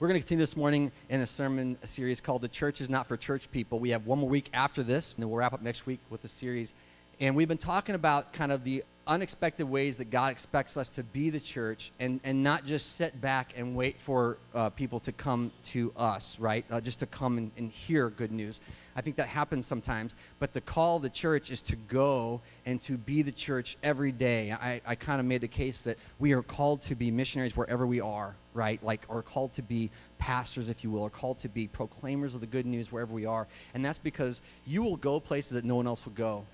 we're going to continue this morning in a sermon series called The Church is Not for Church People. We have one more week after this, and then we'll wrap up next week with the series. And we've been talking about kind of the unexpected ways that God expects us to be the church and, and not just sit back and wait for uh, people to come to us, right? Uh, just to come and, and hear good news. I think that happens sometimes. But the call of the church is to go and to be the church every day. I, I kind of made the case that we are called to be missionaries wherever we are, right? Like, or called to be pastors, if you will, or called to be proclaimers of the good news wherever we are. And that's because you will go places that no one else will go.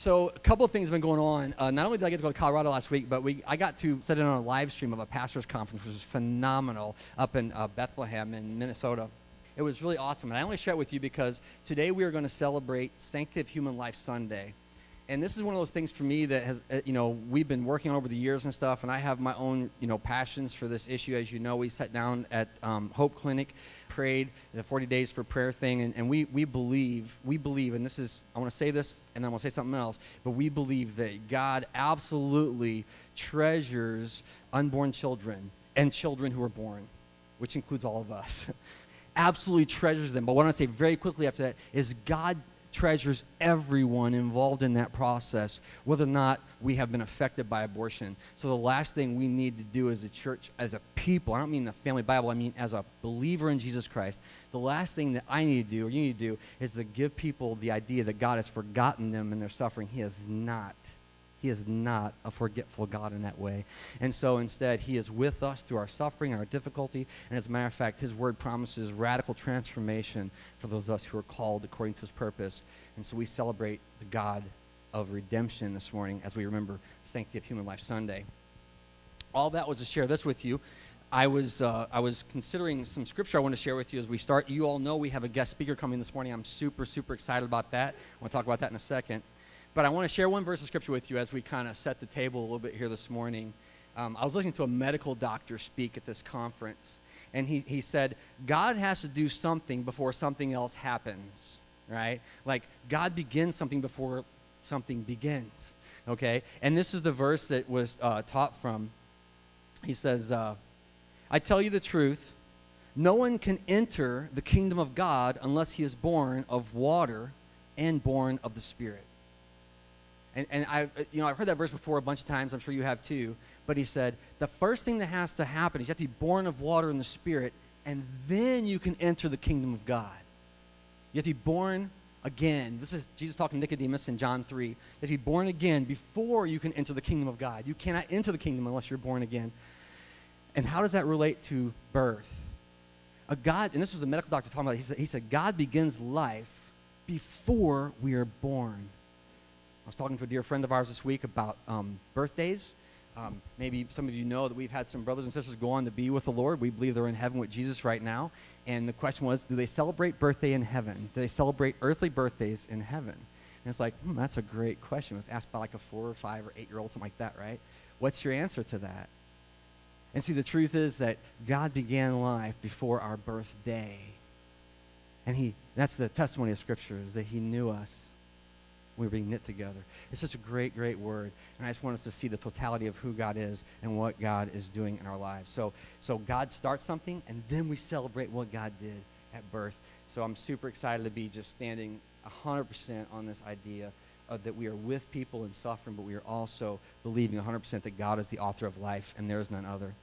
So a couple of things have been going on. Uh, not only did I get to go to Colorado last week, but we, I got to sit in on a live stream of a pastor's conference, which was phenomenal, up in uh, Bethlehem in Minnesota. It was really awesome. And I only share it with you because today we are going to celebrate Sanctity of Human Life Sunday. And this is one of those things for me that has, uh, you know, we've been working on over the years and stuff, and I have my own, you know, passions for this issue. As you know, we sat down at um, Hope Clinic, prayed the 40 days for prayer thing, and, and we, we believe, we believe, and this is, I want to say this, and I'm going to say something else, but we believe that God absolutely treasures unborn children and children who are born, which includes all of us. absolutely treasures them. But what I want to say very quickly after that is God treasures everyone involved in that process, whether or not we have been affected by abortion. So the last thing we need to do as a church, as a people, I don't mean the family Bible, I mean as a believer in Jesus Christ, the last thing that I need to do or you need to do is to give people the idea that God has forgotten them and their suffering. He has not. He is not a forgetful God in that way. And so instead, He is with us through our suffering our difficulty. And as a matter of fact, His word promises radical transformation for those of us who are called according to His purpose. And so we celebrate the God of redemption this morning as we remember Sanctity of Human Life Sunday. All that was to share this with you. I was, uh, I was considering some scripture I want to share with you as we start. You all know we have a guest speaker coming this morning. I'm super, super excited about that. I want to talk about that in a second. But I want to share one verse of scripture with you as we kind of set the table a little bit here this morning. Um, I was listening to a medical doctor speak at this conference, and he, he said, God has to do something before something else happens, right? Like, God begins something before something begins, okay? And this is the verse that was uh, taught from. He says, uh, I tell you the truth, no one can enter the kingdom of God unless he is born of water and born of the Spirit. And, and I, uh, you know, I've heard that verse before a bunch of times. I'm sure you have too. But he said, the first thing that has to happen is you have to be born of water and the Spirit, and then you can enter the kingdom of God. You have to be born again. This is Jesus talking to Nicodemus in John 3. You have to be born again before you can enter the kingdom of God. You cannot enter the kingdom unless you're born again. And how does that relate to birth? A God, and this was the medical doctor talking about it, he said, he said God begins life before we are born was talking to a dear friend of ours this week about um, birthdays. Um, maybe some of you know that we've had some brothers and sisters go on to be with the Lord. We believe they're in heaven with Jesus right now. And the question was, do they celebrate birthday in heaven? Do they celebrate earthly birthdays in heaven? And it's like, hmm, that's a great question. It was asked by like a four or five or eight year old, something like that, right? What's your answer to that? And see, the truth is that God began life before our birthday. And he, that's the testimony of Scripture, is that he knew us were being knit together. It's such a great, great word. And I just want us to see the totality of who God is and what God is doing in our lives. So, so God starts something, and then we celebrate what God did at birth. So I'm super excited to be just standing 100% on this idea of that we are with people in suffering, but we are also believing 100% that God is the author of life and there is none other.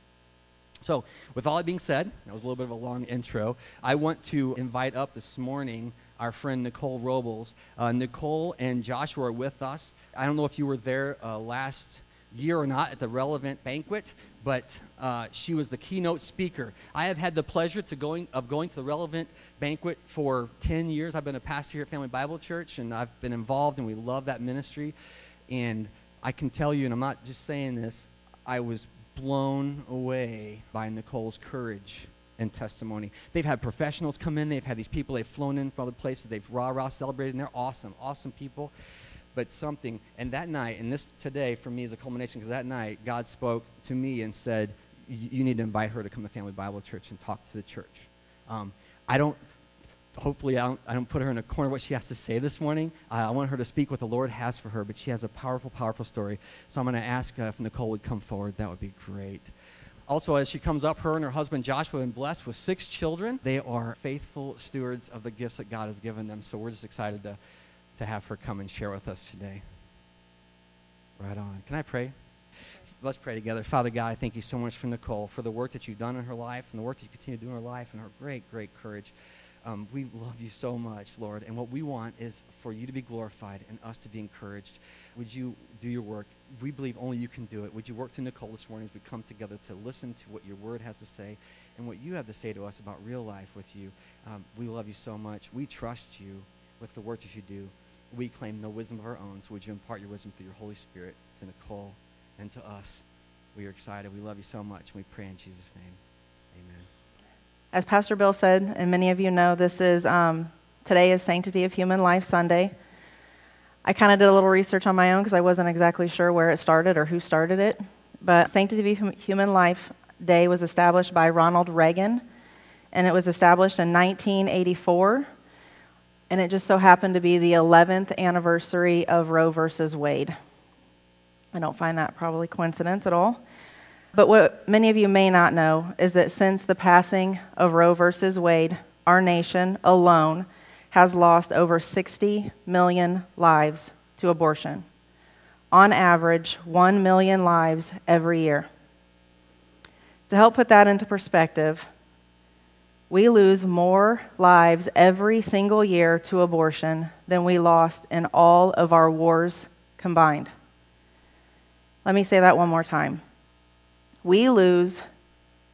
So, with all that being said, that was a little bit of a long intro. I want to invite up this morning our friend Nicole Robles. Uh, Nicole and Joshua are with us. I don't know if you were there uh, last year or not at the relevant banquet, but uh, she was the keynote speaker. I have had the pleasure to going, of going to the relevant banquet for 10 years. I've been a pastor here at Family Bible Church, and I've been involved, and we love that ministry. And I can tell you, and I'm not just saying this, I was blown away by Nicole's courage and testimony. They've had professionals come in. They've had these people they've flown in from other places. They've rah rah celebrated, and they're awesome, awesome people. But something, and that night, and this today for me is a culmination because that night God spoke to me and said, "You need to invite her to come to Family Bible Church and talk to the church." Um, I don't. Hopefully, I don't, I don't put her in a corner what she has to say this morning. Uh, I want her to speak what the Lord has for her, but she has a powerful, powerful story. So I'm going to ask uh, if Nicole would come forward. That would be great. Also, as she comes up, her and her husband Joshua have been blessed with six children. They are faithful stewards of the gifts that God has given them. So we're just excited to, to have her come and share with us today. Right on. Can I pray? Let's pray together. Father God, I thank you so much for Nicole, for the work that you've done in her life and the work that you continue to do in her life and her great, great courage. Um, we love you so much, Lord. And what we want is for you to be glorified and us to be encouraged. Would you do your work? We believe only you can do it. Would you work through Nicole this morning as we come together to listen to what your word has to say and what you have to say to us about real life with you? Um, we love you so much. We trust you with the work that you do. We claim no wisdom of our own, so would you impart your wisdom through your Holy Spirit to Nicole and to us? We are excited. We love you so much. We pray in Jesus' name. Amen. As Pastor Bill said, and many of you know, this is um, today is Sanctity of Human Life Sunday. I kind of did a little research on my own because I wasn't exactly sure where it started or who started it. But Sanctity of Human Life Day was established by Ronald Reagan, and it was established in 1984. And it just so happened to be the 11th anniversary of Roe versus Wade. I don't find that probably coincidence at all. But what many of you may not know is that since the passing of Roe versus Wade, our nation alone has lost over 60 million lives to abortion. On average, 1 million lives every year. To help put that into perspective, we lose more lives every single year to abortion than we lost in all of our wars combined. Let me say that one more time we lose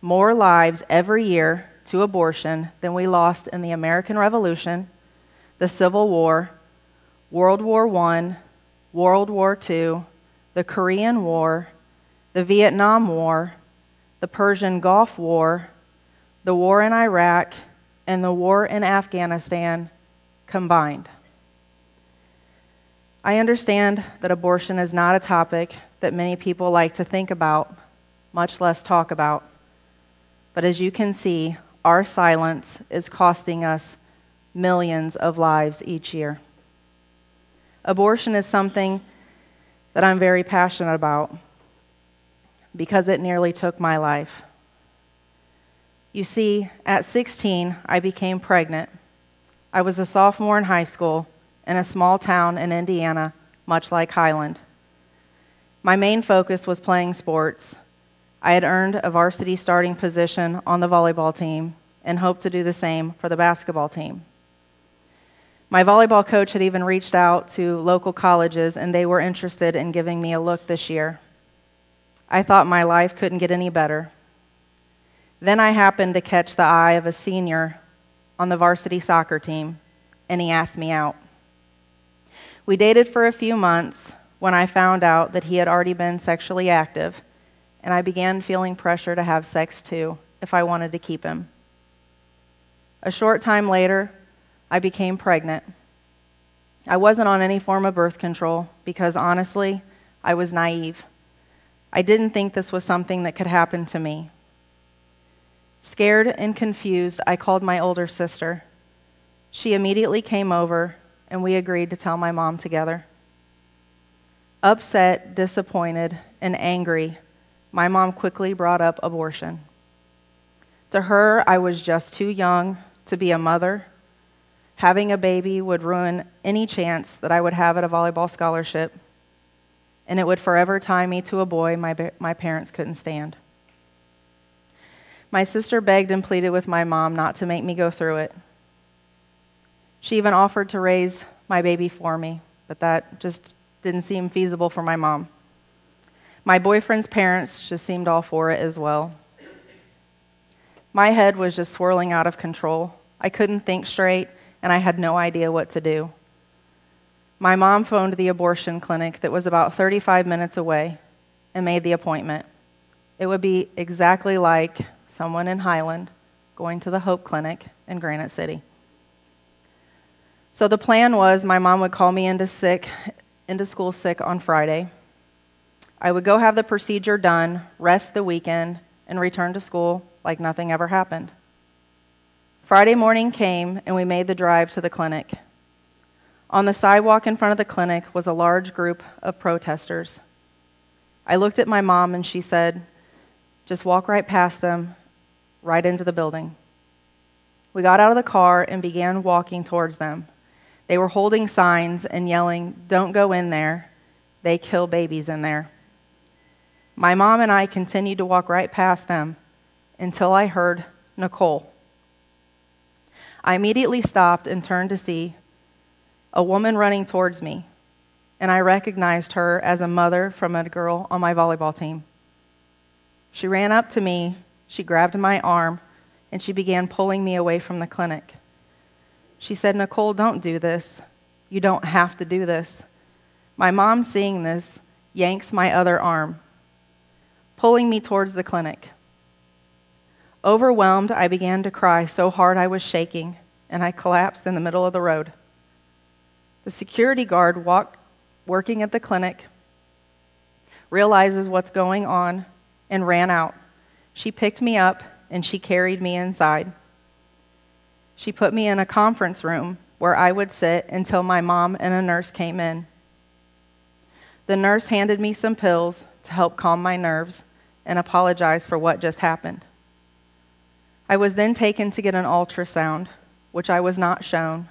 more lives every year to abortion than we lost in the American Revolution, the Civil War, World War I, World War II, the Korean War, the Vietnam War, the Persian Gulf War, the war in Iraq, and the war in Afghanistan combined. I understand that abortion is not a topic that many people like to think about much less talk about. But as you can see, our silence is costing us millions of lives each year. Abortion is something that I'm very passionate about because it nearly took my life. You see, at 16, I became pregnant. I was a sophomore in high school in a small town in Indiana, much like Highland. My main focus was playing sports, I had earned a varsity starting position on the volleyball team and hoped to do the same for the basketball team. My volleyball coach had even reached out to local colleges, and they were interested in giving me a look this year. I thought my life couldn't get any better. Then I happened to catch the eye of a senior on the varsity soccer team, and he asked me out. We dated for a few months when I found out that he had already been sexually active and I began feeling pressure to have sex too if I wanted to keep him. A short time later, I became pregnant. I wasn't on any form of birth control because honestly, I was naive. I didn't think this was something that could happen to me. Scared and confused, I called my older sister. She immediately came over, and we agreed to tell my mom together. Upset, disappointed, and angry, my mom quickly brought up abortion. To her, I was just too young to be a mother. Having a baby would ruin any chance that I would have at a volleyball scholarship, and it would forever tie me to a boy my, my parents couldn't stand. My sister begged and pleaded with my mom not to make me go through it. She even offered to raise my baby for me, but that just didn't seem feasible for my mom. My boyfriend's parents just seemed all for it as well. My head was just swirling out of control. I couldn't think straight, and I had no idea what to do. My mom phoned the abortion clinic that was about 35 minutes away and made the appointment. It would be exactly like someone in Highland going to the Hope Clinic in Granite City. So the plan was my mom would call me into sick into school sick on Friday. I would go have the procedure done, rest the weekend, and return to school like nothing ever happened. Friday morning came, and we made the drive to the clinic. On the sidewalk in front of the clinic was a large group of protesters. I looked at my mom, and she said, Just walk right past them, right into the building. We got out of the car and began walking towards them. They were holding signs and yelling, Don't go in there. They kill babies in there. My mom and I continued to walk right past them until I heard Nicole. I immediately stopped and turned to see a woman running towards me, and I recognized her as a mother from a girl on my volleyball team. She ran up to me, she grabbed my arm, and she began pulling me away from the clinic. She said, Nicole, don't do this. You don't have to do this. My mom, seeing this, yanks my other arm, pulling me towards the clinic. Overwhelmed, I began to cry so hard I was shaking, and I collapsed in the middle of the road. The security guard walked, working at the clinic realizes what's going on and ran out. She picked me up and she carried me inside. She put me in a conference room where I would sit until my mom and a nurse came in. The nurse handed me some pills to help calm my nerves and apologize for what just happened. I was then taken to get an ultrasound, which I was not shown.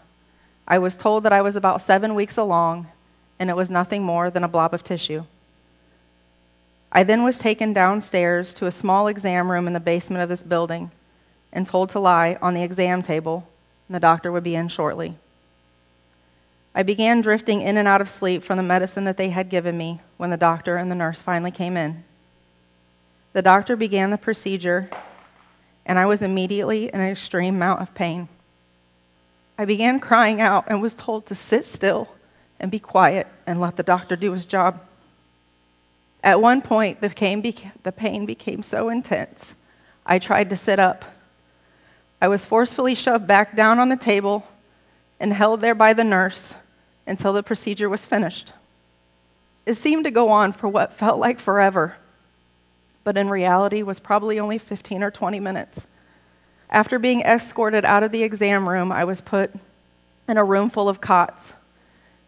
I was told that I was about seven weeks along, and it was nothing more than a blob of tissue. I then was taken downstairs to a small exam room in the basement of this building and told to lie on the exam table, and the doctor would be in shortly. I began drifting in and out of sleep from the medicine that they had given me when the doctor and the nurse finally came in. The doctor began the procedure, and I was immediately in an extreme amount of pain. I began crying out and was told to sit still and be quiet and let the doctor do his job. At one point, the pain, became so intense, I tried to sit up. I was forcefully shoved back down on the table and held there by the nurse until the procedure was finished. It seemed to go on for what felt like forever, but in reality was probably only 15 or 20 minutes. After being escorted out of the exam room, I was put in a room full of cots.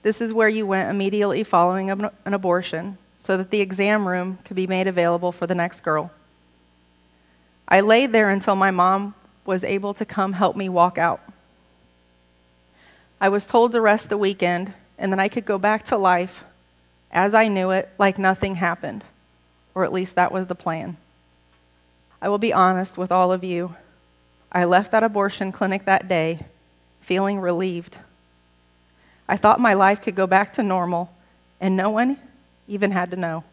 This is where you went immediately following an abortion so that the exam room could be made available for the next girl. I laid there until my mom was able to come help me walk out. I was told to rest the weekend and that I could go back to life as I knew it, like nothing happened, or at least that was the plan. I will be honest with all of you. I left that abortion clinic that day feeling relieved. I thought my life could go back to normal, and no one even had to know.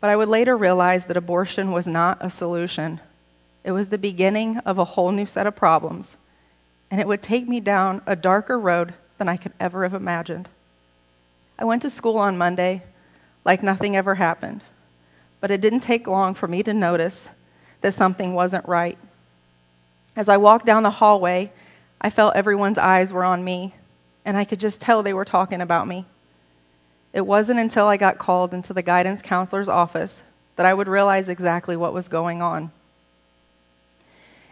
But I would later realize that abortion was not a solution. It was the beginning of a whole new set of problems, and it would take me down a darker road than I could ever have imagined. I went to school on Monday like nothing ever happened, but it didn't take long for me to notice that something wasn't right. As I walked down the hallway, I felt everyone's eyes were on me, and I could just tell they were talking about me. It wasn't until I got called into the guidance counselor's office that I would realize exactly what was going on.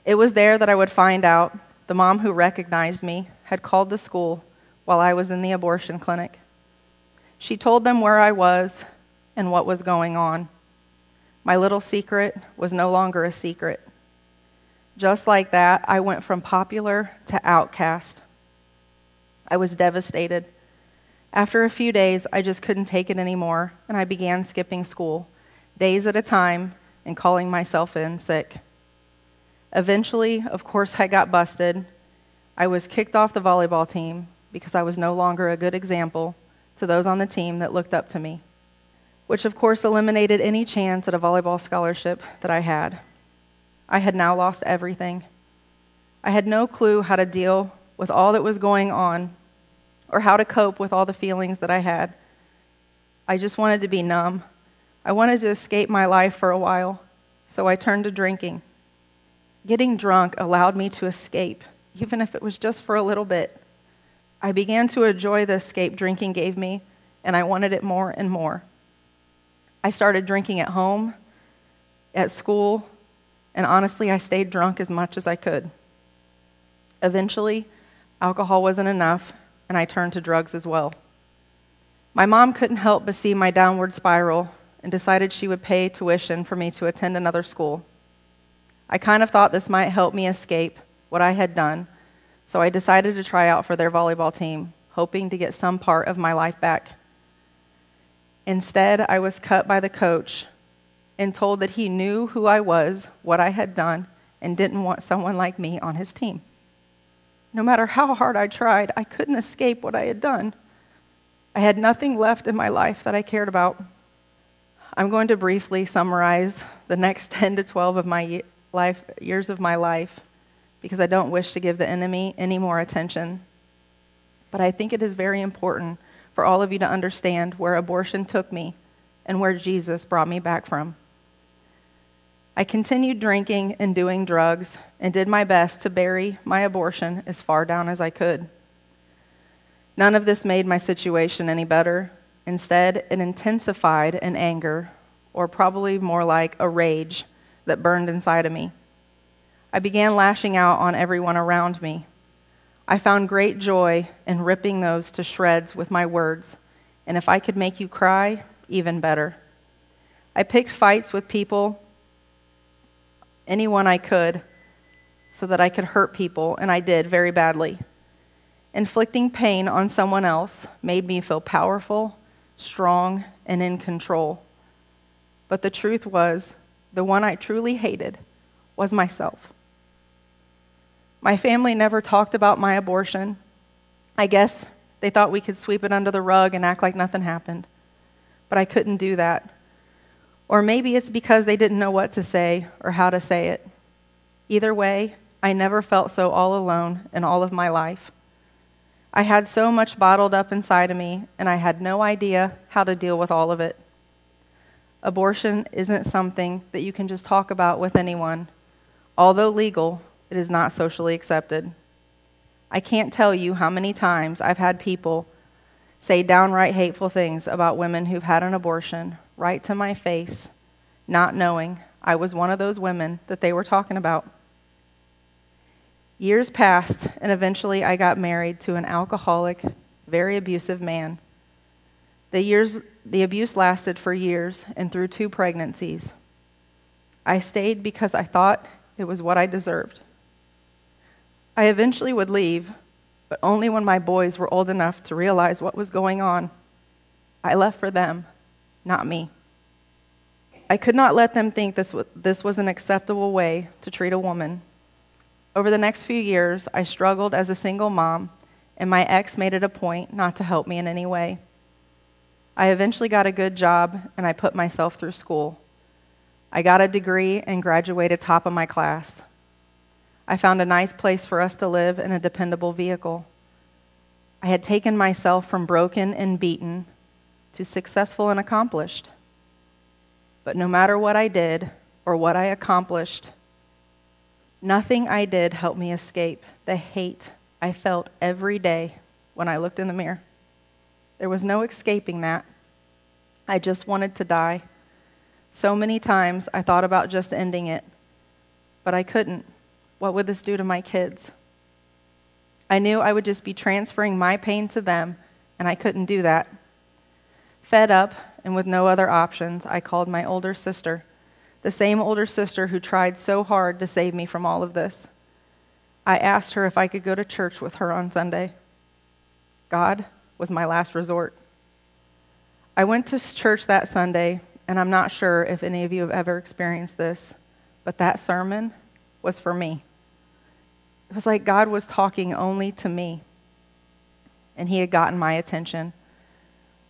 It was there that I would find out the mom who recognized me had called the school while I was in the abortion clinic. She told them where I was and what was going on. My little secret was no longer a secret. Just like that, I went from popular to outcast. I was devastated. After a few days, I just couldn't take it anymore, and I began skipping school, days at a time, and calling myself in sick. Eventually, of course, I got busted. I was kicked off the volleyball team because I was no longer a good example to those on the team that looked up to me, which of course eliminated any chance at a volleyball scholarship that I had. I had now lost everything. I had no clue how to deal with all that was going on or how to cope with all the feelings that I had. I just wanted to be numb. I wanted to escape my life for a while, so I turned to drinking. Getting drunk allowed me to escape, even if it was just for a little bit. I began to enjoy the escape drinking gave me, and I wanted it more and more. I started drinking at home, at school, and honestly, I stayed drunk as much as I could. Eventually, alcohol wasn't enough, and I turned to drugs as well. My mom couldn't help but see my downward spiral and decided she would pay tuition for me to attend another school. I kind of thought this might help me escape what I had done, so I decided to try out for their volleyball team, hoping to get some part of my life back. Instead, I was cut by the coach and told that he knew who I was, what I had done, and didn't want someone like me on his team. No matter how hard I tried, I couldn't escape what I had done. I had nothing left in my life that I cared about. I'm going to briefly summarize the next 10 to 12 of my life, years of my life because I don't wish to give the enemy any more attention. But I think it is very important for all of you to understand where abortion took me and where Jesus brought me back from. I continued drinking and doing drugs and did my best to bury my abortion as far down as I could. None of this made my situation any better. Instead, it intensified an anger, or probably more like a rage, that burned inside of me. I began lashing out on everyone around me. I found great joy in ripping those to shreds with my words, and if I could make you cry, even better. I picked fights with people anyone I could so that I could hurt people, and I did very badly. Inflicting pain on someone else made me feel powerful, strong, and in control. But the truth was, the one I truly hated was myself. My family never talked about my abortion. I guess they thought we could sweep it under the rug and act like nothing happened. But I couldn't do that. Or maybe it's because they didn't know what to say or how to say it. Either way, I never felt so all alone in all of my life. I had so much bottled up inside of me, and I had no idea how to deal with all of it. Abortion isn't something that you can just talk about with anyone. Although legal, it is not socially accepted. I can't tell you how many times I've had people say downright hateful things about women who've had an abortion right to my face, not knowing I was one of those women that they were talking about. Years passed, and eventually I got married to an alcoholic, very abusive man. The, years, the abuse lasted for years and through two pregnancies. I stayed because I thought it was what I deserved. I eventually would leave, but only when my boys were old enough to realize what was going on. I left for them not me. I could not let them think this, this was an acceptable way to treat a woman. Over the next few years, I struggled as a single mom, and my ex made it a point not to help me in any way. I eventually got a good job, and I put myself through school. I got a degree and graduated top of my class. I found a nice place for us to live in a dependable vehicle. I had taken myself from broken and beaten to successful and accomplished. But no matter what I did or what I accomplished, nothing I did helped me escape the hate I felt every day when I looked in the mirror. There was no escaping that. I just wanted to die. So many times I thought about just ending it, but I couldn't. What would this do to my kids? I knew I would just be transferring my pain to them, and I couldn't do that. Fed up and with no other options, I called my older sister, the same older sister who tried so hard to save me from all of this. I asked her if I could go to church with her on Sunday. God was my last resort. I went to church that Sunday, and I'm not sure if any of you have ever experienced this, but that sermon was for me. It was like God was talking only to me, and He had gotten my attention.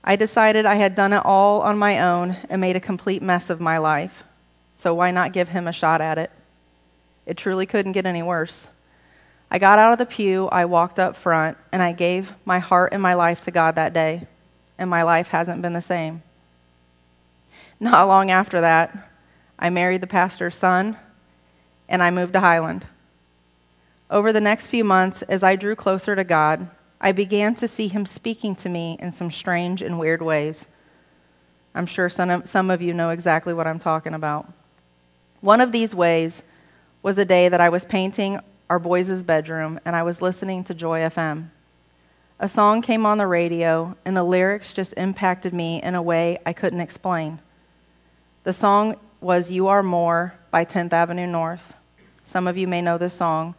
I decided I had done it all on my own and made a complete mess of my life. So why not give him a shot at it? It truly couldn't get any worse. I got out of the pew, I walked up front, and I gave my heart and my life to God that day, and my life hasn't been the same. Not long after that, I married the pastor's son, and I moved to Highland. Over the next few months, as I drew closer to God, I began to see him speaking to me in some strange and weird ways. I'm sure some of, some of you know exactly what I'm talking about. One of these ways was a day that I was painting our boys' bedroom and I was listening to Joy FM. A song came on the radio, and the lyrics just impacted me in a way I couldn't explain. The song was You Are More by 10th Avenue North. Some of you may know this song,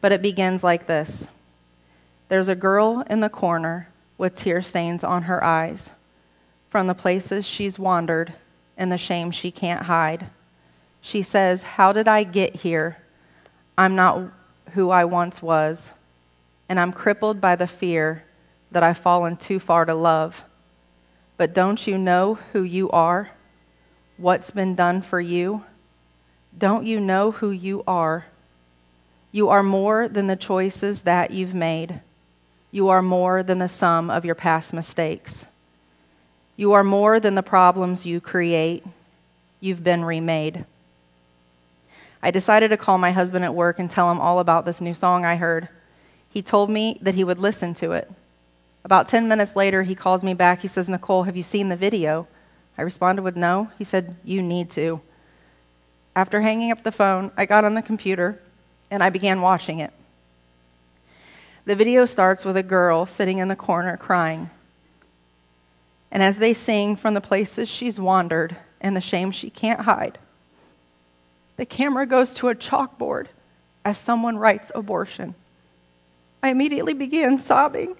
but it begins like this There's a girl in the corner with tear stains on her eyes from the places she's wandered and the shame she can't hide. She says, How did I get here? I'm not who I once was, and I'm crippled by the fear that I've fallen too far to love. But don't you know who you are? What's been done for you? Don't you know who you are? You are more than the choices that you've made. You are more than the sum of your past mistakes. You are more than the problems you create. You've been remade. I decided to call my husband at work and tell him all about this new song I heard. He told me that he would listen to it. About 10 minutes later, he calls me back. He says, Nicole, have you seen the video? I responded with no. He said, You need to. After hanging up the phone, I got on the computer and I began watching it. The video starts with a girl sitting in the corner crying. And as they sing from the places she's wandered and the shame she can't hide, the camera goes to a chalkboard as someone writes abortion. I immediately began sobbing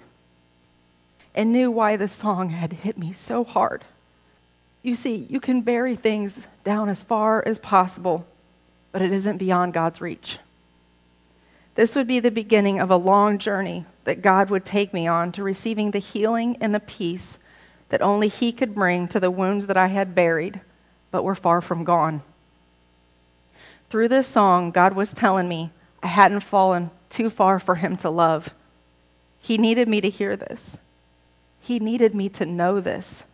and knew why the song had hit me so hard. You see, you can bury things down as far as possible, but it isn't beyond God's reach. This would be the beginning of a long journey that God would take me on to receiving the healing and the peace that only He could bring to the wounds that I had buried, but were far from gone. Through this song, God was telling me I hadn't fallen too far for Him to love. He needed me to hear this. He needed me to know this.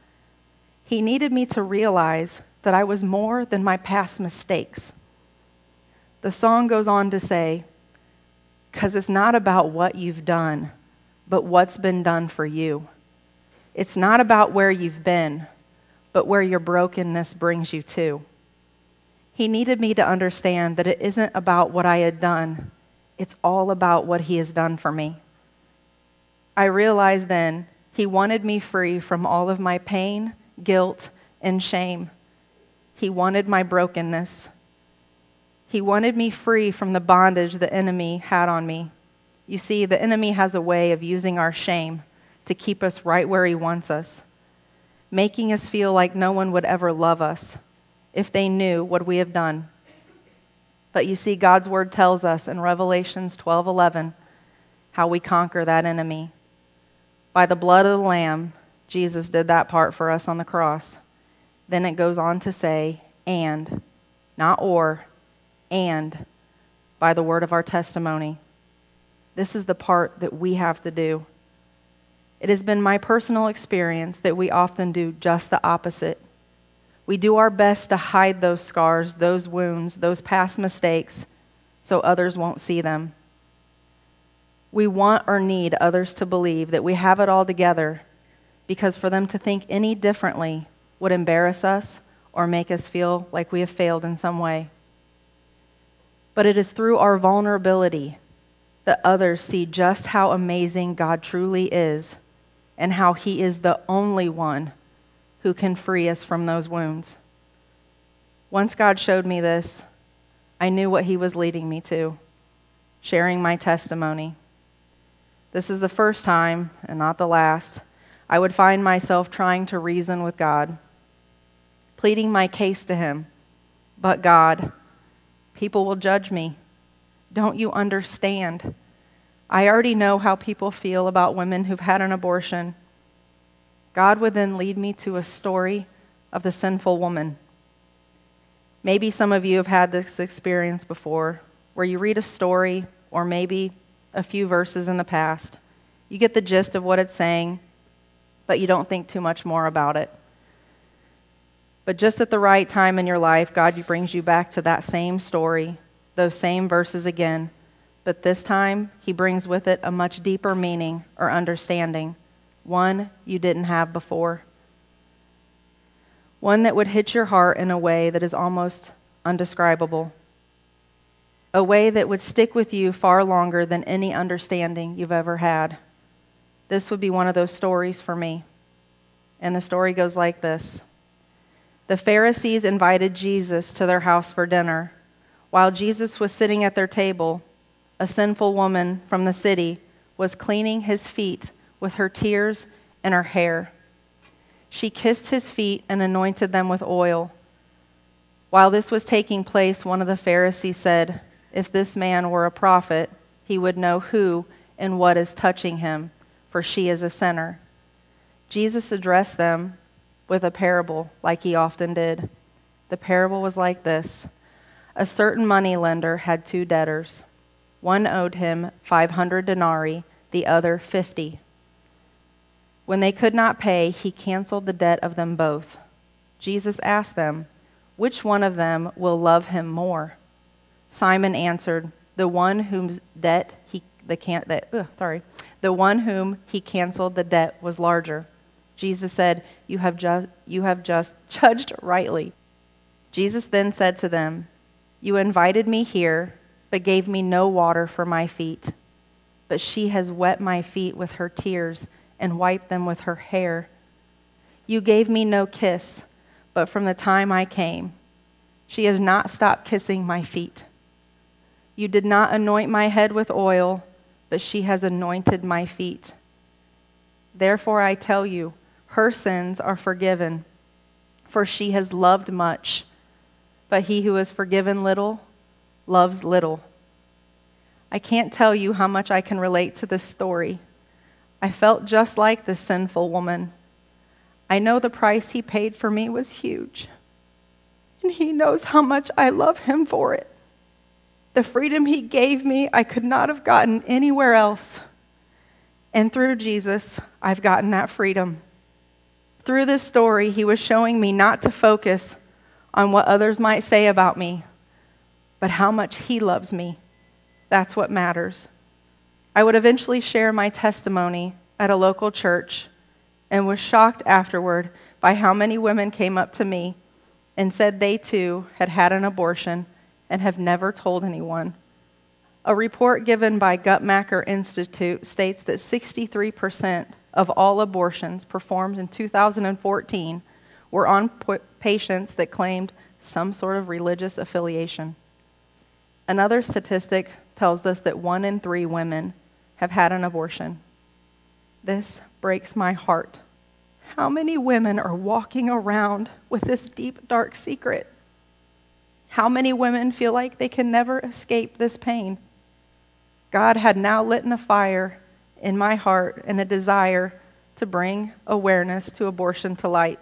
He needed me to realize that I was more than my past mistakes. The song goes on to say, because it's not about what you've done, but what's been done for you. It's not about where you've been, but where your brokenness brings you to. He needed me to understand that it isn't about what I had done, it's all about what He has done for me. I realized then He wanted me free from all of my pain, guilt, and shame. He wanted my brokenness. He wanted me free from the bondage the enemy had on me. You see, the enemy has a way of using our shame to keep us right where he wants us, making us feel like no one would ever love us if they knew what we have done. But you see, God's word tells us in Revelations 12:11 how we conquer that enemy. By the blood of the Lamb, Jesus did that part for us on the cross. Then it goes on to say, and, not or, and, by the word of our testimony. This is the part that we have to do. It has been my personal experience that we often do just the opposite. We do our best to hide those scars, those wounds, those past mistakes, so others won't see them. We want or need others to believe that we have it all together because for them to think any differently would embarrass us or make us feel like we have failed in some way. But it is through our vulnerability that others see just how amazing God truly is and how He is the only one who can free us from those wounds. Once God showed me this, I knew what He was leading me to sharing my testimony. This is the first time, and not the last, I would find myself trying to reason with God, pleading my case to Him. But God, people will judge me. Don't you understand? I already know how people feel about women who've had an abortion. God would then lead me to a story of the sinful woman. Maybe some of you have had this experience before where you read a story or maybe a few verses in the past. You get the gist of what it's saying, but you don't think too much more about it. But just at the right time in your life, God brings you back to that same story, those same verses again. But this time, He brings with it a much deeper meaning or understanding one you didn't have before. One that would hit your heart in a way that is almost undescribable. A way that would stick with you far longer than any understanding you've ever had. This would be one of those stories for me. And the story goes like this The Pharisees invited Jesus to their house for dinner. While Jesus was sitting at their table, a sinful woman from the city was cleaning his feet with her tears and her hair. She kissed his feet and anointed them with oil. While this was taking place, one of the Pharisees said, If this man were a prophet, he would know who and what is touching him, for she is a sinner. Jesus addressed them with a parable, like he often did. The parable was like this A certain money lender had two debtors. One owed him 500 denarii, the other 50. When they could not pay, he canceled the debt of them both. Jesus asked them, Which one of them will love him more? Simon answered, The one whose debt he the can that sorry, the one whom he canceled the debt was larger. Jesus said, "You have just you have just judged rightly." Jesus then said to them, "You invited me here, but gave me no water for my feet. But she has wet my feet with her tears." and wiped them with her hair. You gave me no kiss, but from the time I came, she has not stopped kissing my feet. You did not anoint my head with oil, but she has anointed my feet. Therefore, I tell you, her sins are forgiven, for she has loved much. But he who is forgiven little loves little. I can't tell you how much I can relate to this story I felt just like this sinful woman. I know the price he paid for me was huge, and he knows how much I love him for it. The freedom he gave me, I could not have gotten anywhere else. And through Jesus, I've gotten that freedom. Through this story, he was showing me not to focus on what others might say about me, but how much he loves me. That's what matters. I would eventually share my testimony at a local church and was shocked afterward by how many women came up to me and said they too had had an abortion and have never told anyone. A report given by Guttmacher Institute states that 63% of all abortions performed in 2014 were on patients that claimed some sort of religious affiliation. Another statistic tells us that one in three women have had an abortion. This breaks my heart. How many women are walking around with this deep, dark secret? How many women feel like they can never escape this pain? God had now lit a fire in my heart and a desire to bring awareness to abortion to light.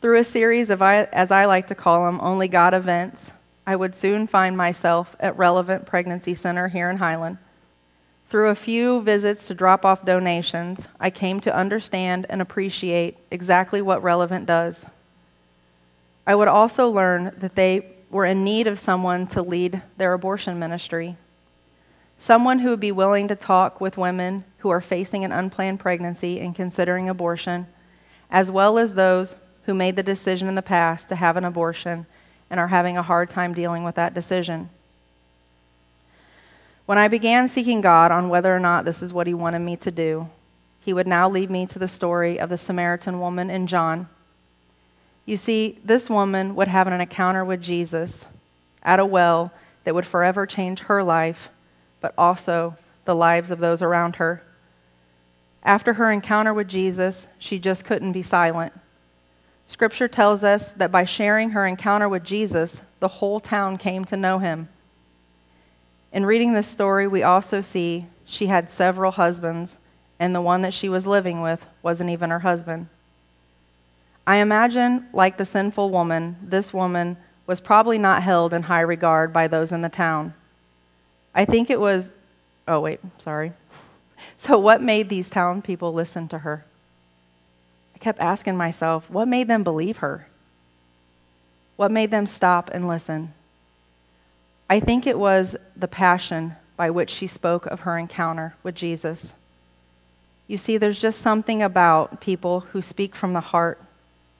Through a series of, as I like to call them, Only God events, I would soon find myself at Relevant Pregnancy Center here in Highland. Through a few visits to drop off donations, I came to understand and appreciate exactly what Relevant does. I would also learn that they were in need of someone to lead their abortion ministry. Someone who would be willing to talk with women who are facing an unplanned pregnancy and considering abortion, as well as those who made the decision in the past to have an abortion and are having a hard time dealing with that decision. When I began seeking God on whether or not this is what He wanted me to do, He would now lead me to the story of the Samaritan woman in John. You see, this woman would have an encounter with Jesus at a well that would forever change her life, but also the lives of those around her. After her encounter with Jesus, she just couldn't be silent. Scripture tells us that by sharing her encounter with Jesus, the whole town came to know him. In reading this story, we also see she had several husbands, and the one that she was living with wasn't even her husband. I imagine, like the sinful woman, this woman was probably not held in high regard by those in the town. I think it was, oh, wait, sorry. So, what made these town people listen to her? I kept asking myself, what made them believe her? What made them stop and listen? I think it was the passion by which she spoke of her encounter with Jesus. You see, there's just something about people who speak from the heart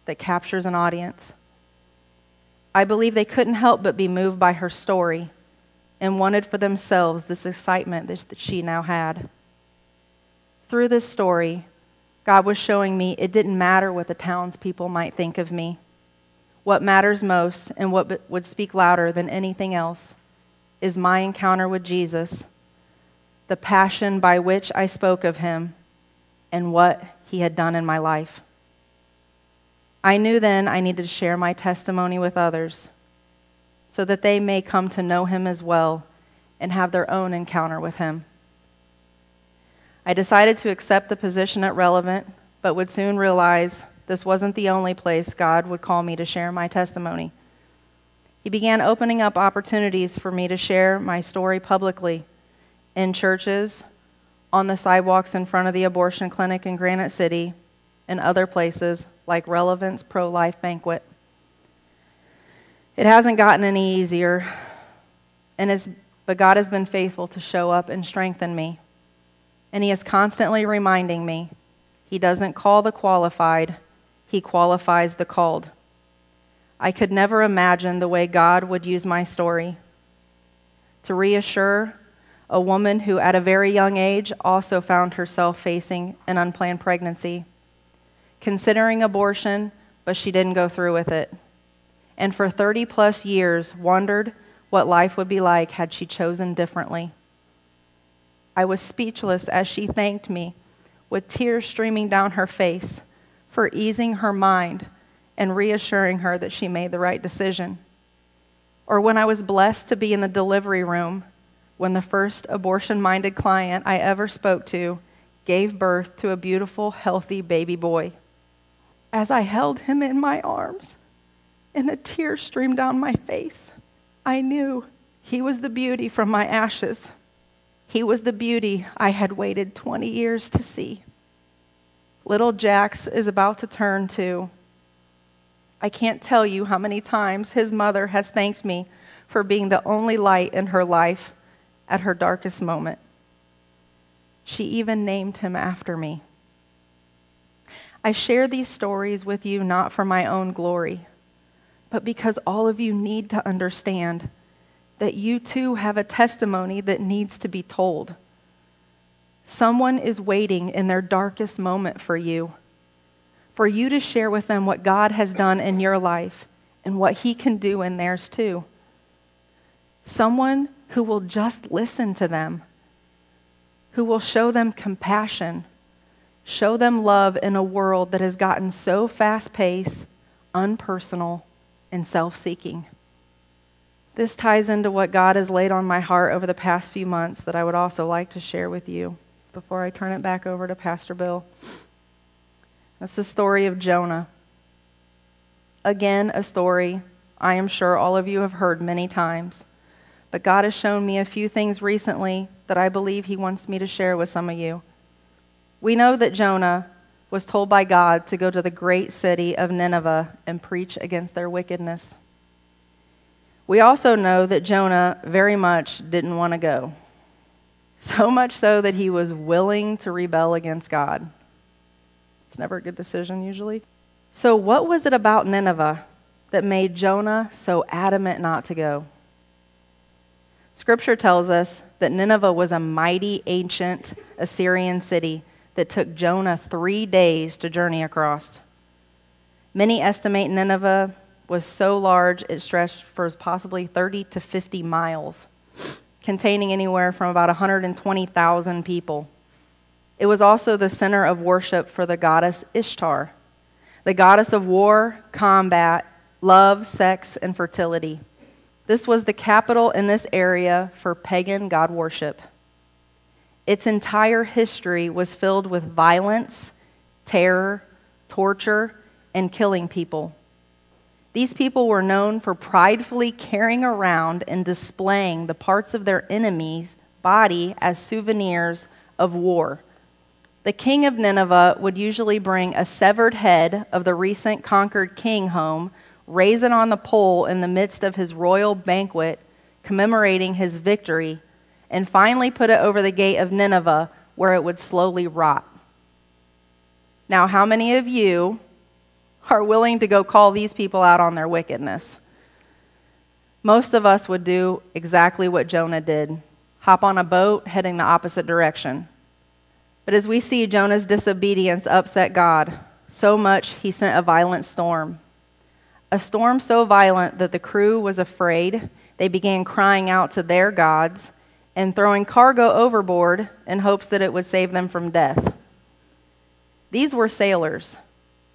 that captures an audience. I believe they couldn't help but be moved by her story and wanted for themselves this excitement that she now had. Through this story, God was showing me it didn't matter what the townspeople might think of me. what matters most and what would speak louder than anything else is my encounter with Jesus, the passion by which I spoke of him, and what he had done in my life. I knew then I needed to share my testimony with others so that they may come to know him as well and have their own encounter with him. I decided to accept the position at Relevant, but would soon realize this wasn't the only place God would call me to share my testimony. He began opening up opportunities for me to share my story publicly in churches, on the sidewalks in front of the abortion clinic in Granite City, and other places like Relevant's Pro Life Banquet. It hasn't gotten any easier, and but God has been faithful to show up and strengthen me. And He is constantly reminding me He doesn't call the qualified, He qualifies the called. I could never imagine the way God would use my story to reassure a woman who, at a very young age, also found herself facing an unplanned pregnancy, considering abortion, but she didn't go through with it, and for 30 plus years wondered what life would be like had she chosen differently. I was speechless as she thanked me, with tears streaming down her face, for easing her mind and reassuring her that she made the right decision. Or when I was blessed to be in the delivery room when the first abortion minded client I ever spoke to gave birth to a beautiful, healthy baby boy. As I held him in my arms and the tears streamed down my face, I knew he was the beauty from my ashes. He was the beauty I had waited 20 years to see. Little Jax is about to turn to I can't tell you how many times his mother has thanked me for being the only light in her life at her darkest moment. She even named him after me. I share these stories with you not for my own glory, but because all of you need to understand that you too have a testimony that needs to be told. Someone is waiting in their darkest moment for you for you to share with them what God has done in your life and what He can do in theirs too. Someone who will just listen to them, who will show them compassion, show them love in a world that has gotten so fast paced, unpersonal, and self seeking. This ties into what God has laid on my heart over the past few months that I would also like to share with you before I turn it back over to Pastor Bill. That's the story of Jonah. Again, a story I am sure all of you have heard many times. But God has shown me a few things recently that I believe He wants me to share with some of you. We know that Jonah was told by God to go to the great city of Nineveh and preach against their wickedness. We also know that Jonah very much didn't want to go. So much so that he was willing to rebel against God. It's never a good decision, usually. So, what was it about Nineveh that made Jonah so adamant not to go? Scripture tells us that Nineveh was a mighty ancient Assyrian city that took Jonah three days to journey across. Many estimate Nineveh was so large it stretched for possibly 30 to 50 miles, containing anywhere from about 120,000 people. It was also the center of worship for the goddess Ishtar, the goddess of war, combat, love, sex, and fertility. This was the capital in this area for pagan god worship. Its entire history was filled with violence, terror, torture, and killing people. These people were known for pridefully carrying around and displaying the parts of their enemy's body as souvenirs of war the king of Nineveh would usually bring a severed head of the recent conquered king home, raise it on the pole in the midst of his royal banquet, commemorating his victory, and finally put it over the gate of Nineveh, where it would slowly rot. Now, how many of you are willing to go call these people out on their wickedness? Most of us would do exactly what Jonah did hop on a boat heading the opposite direction. But as we see, Jonah's disobedience upset God so much he sent a violent storm. A storm so violent that the crew was afraid, they began crying out to their gods and throwing cargo overboard in hopes that it would save them from death. These were sailors,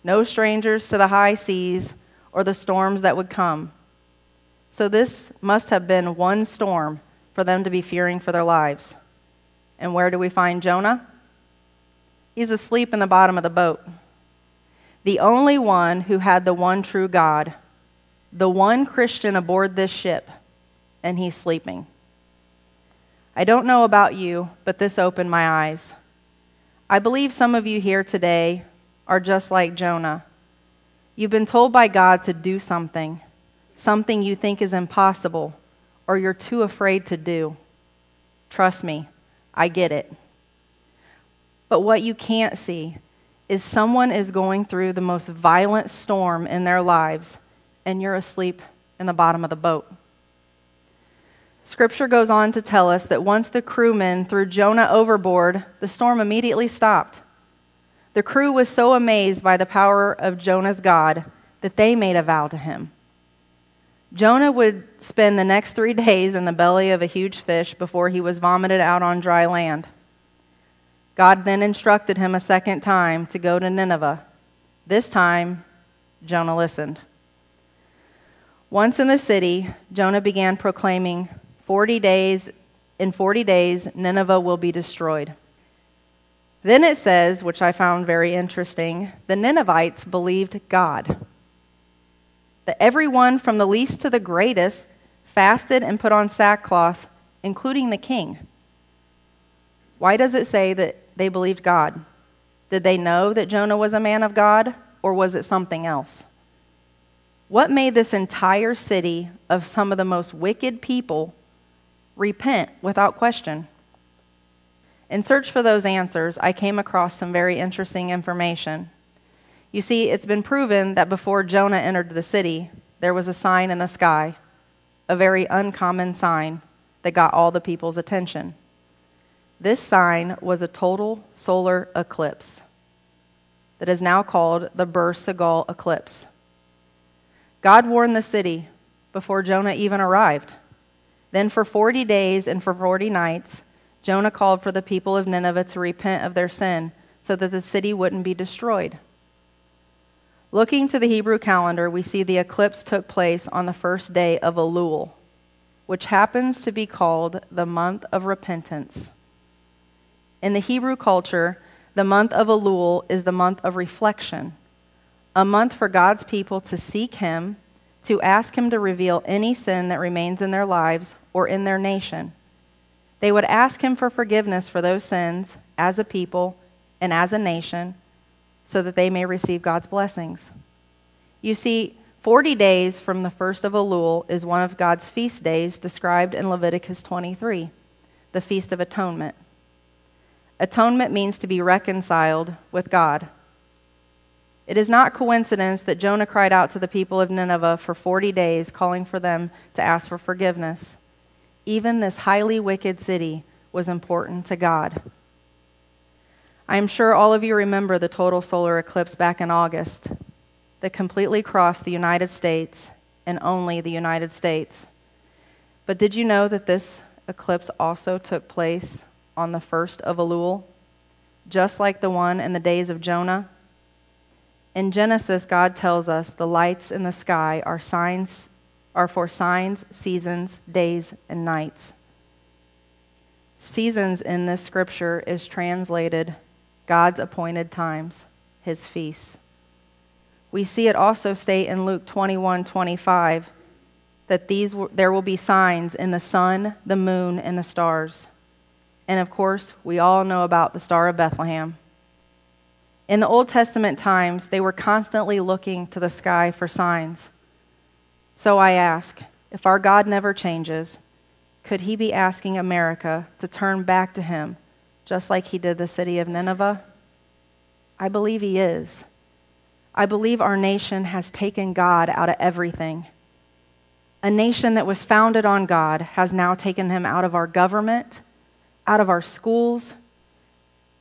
no strangers to the high seas or the storms that would come. So this must have been one storm for them to be fearing for their lives. And where do we find Jonah? He's asleep in the bottom of the boat. The only one who had the one true God, the one Christian aboard this ship, and he's sleeping. I don't know about you, but this opened my eyes. I believe some of you here today are just like Jonah. You've been told by God to do something, something you think is impossible or you're too afraid to do. Trust me, I get it. But what you can't see is someone is going through the most violent storm in their lives, and you're asleep in the bottom of the boat. Scripture goes on to tell us that once the crewmen threw Jonah overboard, the storm immediately stopped. The crew was so amazed by the power of Jonah's God that they made a vow to him. Jonah would spend the next three days in the belly of a huge fish before he was vomited out on dry land. God then instructed him a second time to go to Nineveh. This time, Jonah listened. Once in the city, Jonah began proclaiming, 40 days, in 40 days, Nineveh will be destroyed. Then it says, which I found very interesting, the Ninevites believed God that everyone from the least to the greatest fasted and put on sackcloth, including the king. Why does it say that they believed God? Did they know that Jonah was a man of God, or was it something else? What made this entire city of some of the most wicked people repent without question? In search for those answers, I came across some very interesting information. You see, it's been proven that before Jonah entered the city, there was a sign in the sky, a very uncommon sign that got all the people's attention. This sign was a total solar eclipse that is now called the Bur Sagale eclipse. God warned the city before Jonah even arrived. Then, for 40 days and for 40 nights, Jonah called for the people of Nineveh to repent of their sin so that the city wouldn't be destroyed. Looking to the Hebrew calendar, we see the eclipse took place on the first day of Elul, which happens to be called the month of repentance. In the Hebrew culture, the month of Elul is the month of reflection, a month for God's people to seek Him, to ask Him to reveal any sin that remains in their lives or in their nation. They would ask Him for forgiveness for those sins as a people and as a nation so that they may receive God's blessings. You see, 40 days from the first of Elul is one of God's feast days described in Leviticus 23, the Feast of Atonement. Atonement means to be reconciled with God. It is not coincidence that Jonah cried out to the people of Nineveh for 40 days, calling for them to ask for forgiveness. Even this highly wicked city was important to God. I am sure all of you remember the total solar eclipse back in August that completely crossed the United States and only the United States. But did you know that this eclipse also took place on the first of Elul, just like the one in the days of Jonah? In Genesis, God tells us the lights in the sky are signs are for signs, seasons, days, and nights. Seasons in this scripture is translated God's appointed times, his feasts. We see it also state in Luke 21 25 that these, there will be signs in the sun, the moon, and the stars. And of course, we all know about the Star of Bethlehem. In the Old Testament times, they were constantly looking to the sky for signs. So I ask if our God never changes, could he be asking America to turn back to him just like he did the city of Nineveh? I believe he is. I believe our nation has taken God out of everything. A nation that was founded on God has now taken him out of our government, out of our schools,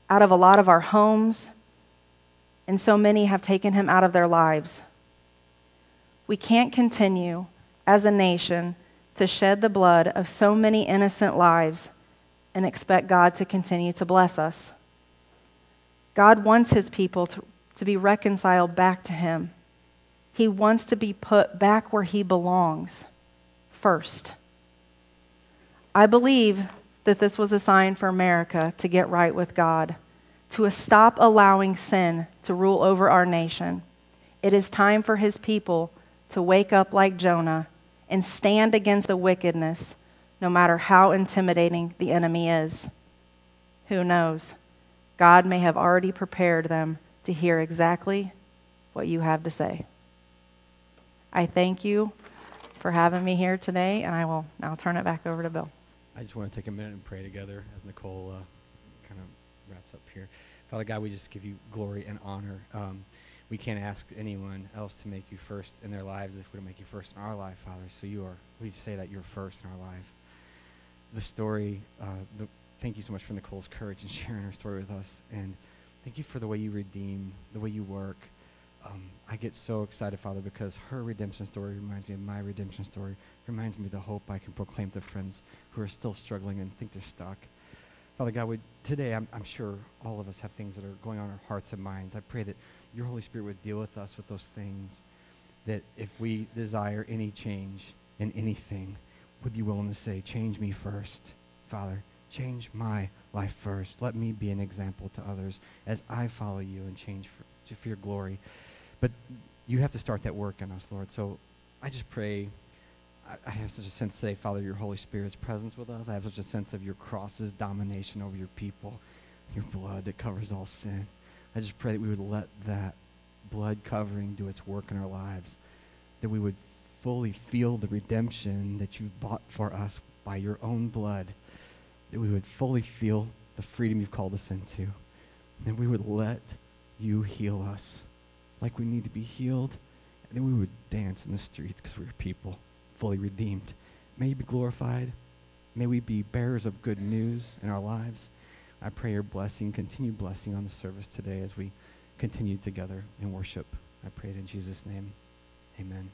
out of a lot of our homes, and so many have taken him out of their lives. We can't continue as a nation to shed the blood of so many innocent lives and expect God to continue to bless us. God wants his people to, to be reconciled back to him. He wants to be put back where he belongs first. I believe that this was a sign for America to get right with God, to stop allowing sin to rule over our nation. It is time for his people to wake up like Jonah and stand against the wickedness, no matter how intimidating the enemy is. Who knows? God may have already prepared them to hear exactly what you have to say. I thank you for having me here today, and I will now turn it back over to Bill. I just want to take a minute and pray together as Nicole uh, kind of wraps up here. Father God, we just give you glory and honor. Um, we can't ask anyone else to make you first in their lives if we don't make you first in our life, Father. So you are. We say that you're first in our life. The story. Uh, the, thank you so much for Nicole's courage and sharing her story with us, and thank you for the way you redeem, the way you work. Um, I get so excited, Father, because her redemption story reminds me of my redemption story. Reminds me of the hope I can proclaim to friends who are still struggling and think they're stuck. Father God, would, today I'm, I'm sure all of us have things that are going on in our hearts and minds. I pray that your Holy Spirit would deal with us with those things. That if we desire any change in anything, would you willing to say, change me first, Father? Change my life first. Let me be an example to others as I follow you and change for, for your glory. But you have to start that work in us, Lord. So I just pray. I, have such a sense today, Father, your Holy Spirit's presence with us. I have such a sense of your cross's domination over your people, your blood that covers all sin. I just pray that we would let that blood covering do its work in our lives, that we would fully feel the redemption that you bought for us by your own blood, that we would fully feel the freedom you've called us into, that we would let you heal us like we need to be healed, and then we would dance in the streets because we're people fully redeemed. May you be glorified. May we be bearers of good news in our lives. I pray your blessing, continued blessing on the service today as we continue together in worship. I pray it in Jesus' name. Amen.